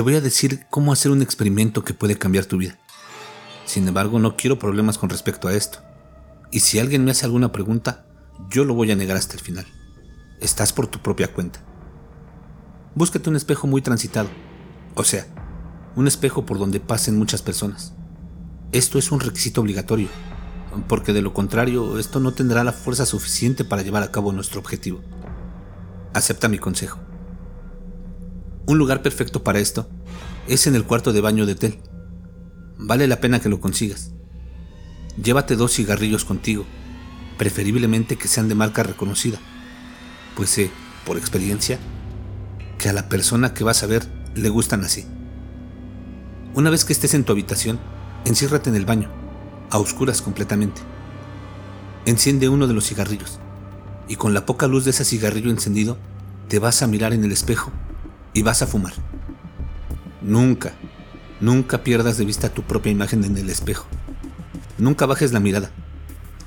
te voy a decir cómo hacer un experimento que puede cambiar tu vida. Sin embargo, no quiero problemas con respecto a esto. Y si alguien me hace alguna pregunta, yo lo voy a negar hasta el final. Estás por tu propia cuenta. Búscate un espejo muy transitado. O sea, un espejo por donde pasen muchas personas. Esto es un requisito obligatorio, porque de lo contrario esto no tendrá la fuerza suficiente para llevar a cabo nuestro objetivo. Acepta mi consejo. Un lugar perfecto para esto es en el cuarto de baño de hotel. Vale la pena que lo consigas. Llévate dos cigarrillos contigo, preferiblemente que sean de marca reconocida, pues sé, por experiencia, que a la persona que vas a ver le gustan así. Una vez que estés en tu habitación, enciérrate en el baño, a oscuras completamente. Enciende uno de los cigarrillos y con la poca luz de ese cigarrillo encendido, te vas a mirar en el espejo y vas a fumar. Nunca, nunca pierdas de vista tu propia imagen en el espejo. Nunca bajes la mirada.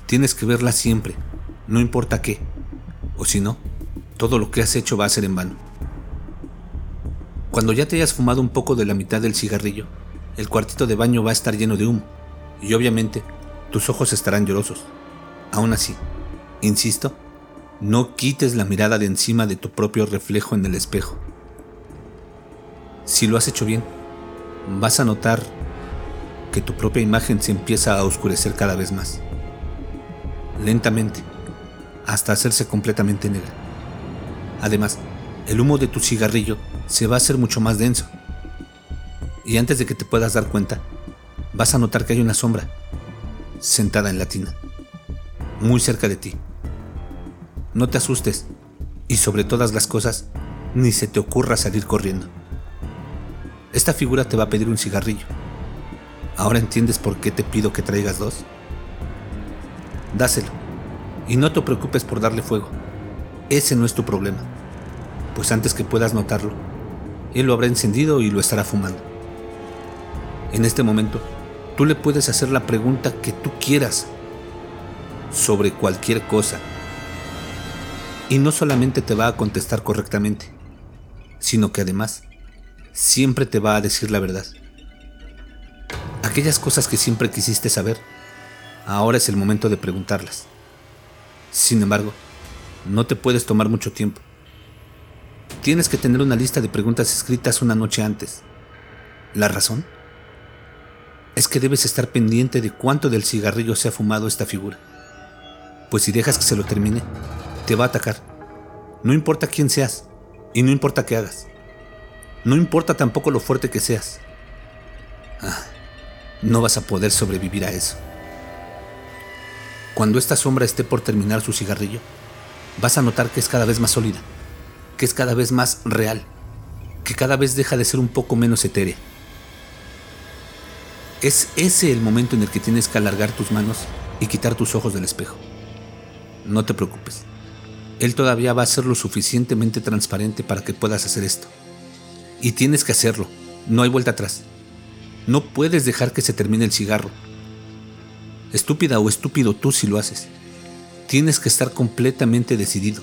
Tienes que verla siempre, no importa qué. O si no, todo lo que has hecho va a ser en vano. Cuando ya te hayas fumado un poco de la mitad del cigarrillo, el cuartito de baño va a estar lleno de humo y obviamente tus ojos estarán llorosos. Aún así, insisto, no quites la mirada de encima de tu propio reflejo en el espejo. Si lo has hecho bien, vas a notar que tu propia imagen se empieza a oscurecer cada vez más. Lentamente, hasta hacerse completamente negra. Además, el humo de tu cigarrillo se va a hacer mucho más denso. Y antes de que te puedas dar cuenta, vas a notar que hay una sombra sentada en la tina, muy cerca de ti. No te asustes y sobre todas las cosas, ni se te ocurra salir corriendo. Esta figura te va a pedir un cigarrillo. ¿Ahora entiendes por qué te pido que traigas dos? Dáselo y no te preocupes por darle fuego. Ese no es tu problema pues antes que puedas notarlo, él lo habrá encendido y lo estará fumando. En este momento, tú le puedes hacer la pregunta que tú quieras sobre cualquier cosa. Y no solamente te va a contestar correctamente, sino que además siempre te va a decir la verdad. Aquellas cosas que siempre quisiste saber, ahora es el momento de preguntarlas. Sin embargo, no te puedes tomar mucho tiempo Tienes que tener una lista de preguntas escritas una noche antes. ¿La razón? Es que debes estar pendiente de cuánto del cigarrillo se ha fumado esta figura. Pues si dejas que se lo termine, te va a atacar. No importa quién seas y no importa qué hagas. No importa tampoco lo fuerte que seas. Ah, no vas a poder sobrevivir a eso. Cuando esta sombra esté por terminar su cigarrillo, vas a notar que es cada vez más sólida que es cada vez más real, que cada vez deja de ser un poco menos etérea. Es ese el momento en el que tienes que alargar tus manos y quitar tus ojos del espejo. No te preocupes. Él todavía va a ser lo suficientemente transparente para que puedas hacer esto. Y tienes que hacerlo. No hay vuelta atrás. No puedes dejar que se termine el cigarro. Estúpida o estúpido tú si lo haces. Tienes que estar completamente decidido.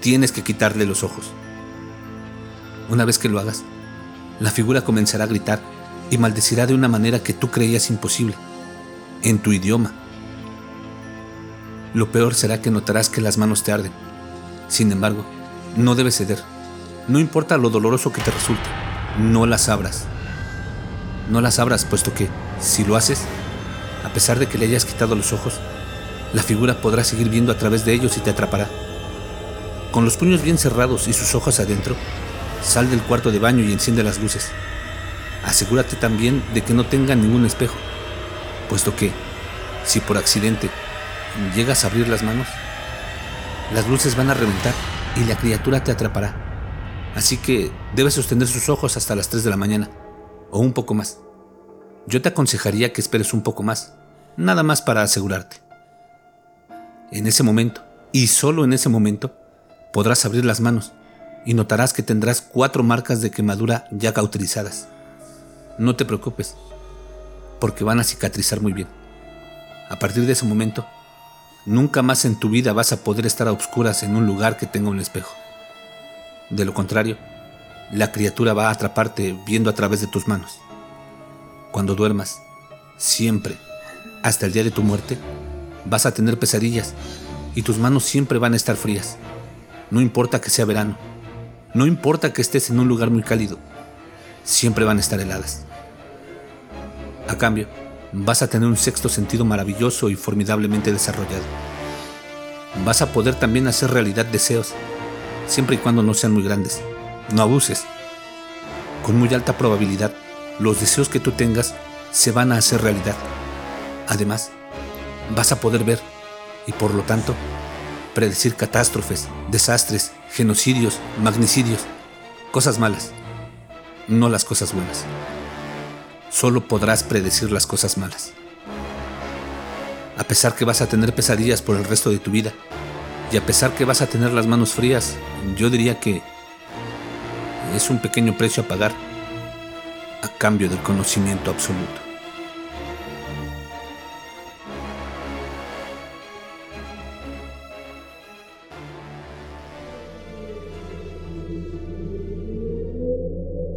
Tienes que quitarle los ojos. Una vez que lo hagas, la figura comenzará a gritar y maldecirá de una manera que tú creías imposible, en tu idioma. Lo peor será que notarás que las manos te arden. Sin embargo, no debes ceder. No importa lo doloroso que te resulte, no las abras. No las abras, puesto que, si lo haces, a pesar de que le hayas quitado los ojos, la figura podrá seguir viendo a través de ellos y te atrapará. Con los puños bien cerrados y sus ojos adentro, sal del cuarto de baño y enciende las luces. Asegúrate también de que no tenga ningún espejo, puesto que, si por accidente llegas a abrir las manos, las luces van a reventar y la criatura te atrapará. Así que debes sostener sus ojos hasta las 3 de la mañana, o un poco más. Yo te aconsejaría que esperes un poco más, nada más para asegurarte. En ese momento, y solo en ese momento, podrás abrir las manos y notarás que tendrás cuatro marcas de quemadura ya cauterizadas. No te preocupes, porque van a cicatrizar muy bien. A partir de ese momento, nunca más en tu vida vas a poder estar a oscuras en un lugar que tenga un espejo. De lo contrario, la criatura va a atraparte viendo a través de tus manos. Cuando duermas, siempre, hasta el día de tu muerte, vas a tener pesadillas y tus manos siempre van a estar frías. No importa que sea verano, no importa que estés en un lugar muy cálido, siempre van a estar heladas. A cambio, vas a tener un sexto sentido maravilloso y formidablemente desarrollado. Vas a poder también hacer realidad deseos, siempre y cuando no sean muy grandes. No abuses. Con muy alta probabilidad, los deseos que tú tengas se van a hacer realidad. Además, vas a poder ver y por lo tanto predecir catástrofes, desastres, genocidios, magnicidios, cosas malas, no las cosas buenas. Solo podrás predecir las cosas malas. A pesar que vas a tener pesadillas por el resto de tu vida, y a pesar que vas a tener las manos frías, yo diría que es un pequeño precio a pagar a cambio del conocimiento absoluto.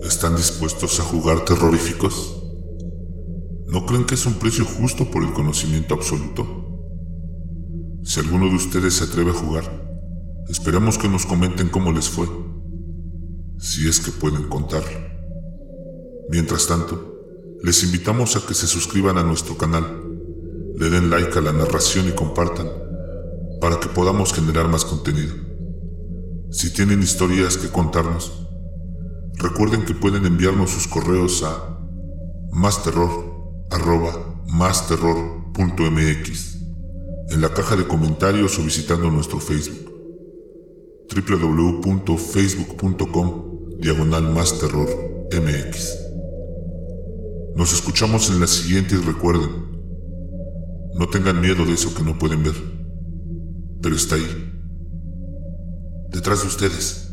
¿Están dispuestos a jugar terroríficos? ¿No creen que es un precio justo por el conocimiento absoluto? Si alguno de ustedes se atreve a jugar, esperamos que nos comenten cómo les fue, si es que pueden contarlo. Mientras tanto, les invitamos a que se suscriban a nuestro canal, le den like a la narración y compartan, para que podamos generar más contenido. Si tienen historias que contarnos, Recuerden que pueden enviarnos sus correos a masterror.masterror.mx en la caja de comentarios o visitando nuestro Facebook www.facebook.com diagonal mx. Nos escuchamos en la siguiente y recuerden, no tengan miedo de eso que no pueden ver, pero está ahí, detrás de ustedes.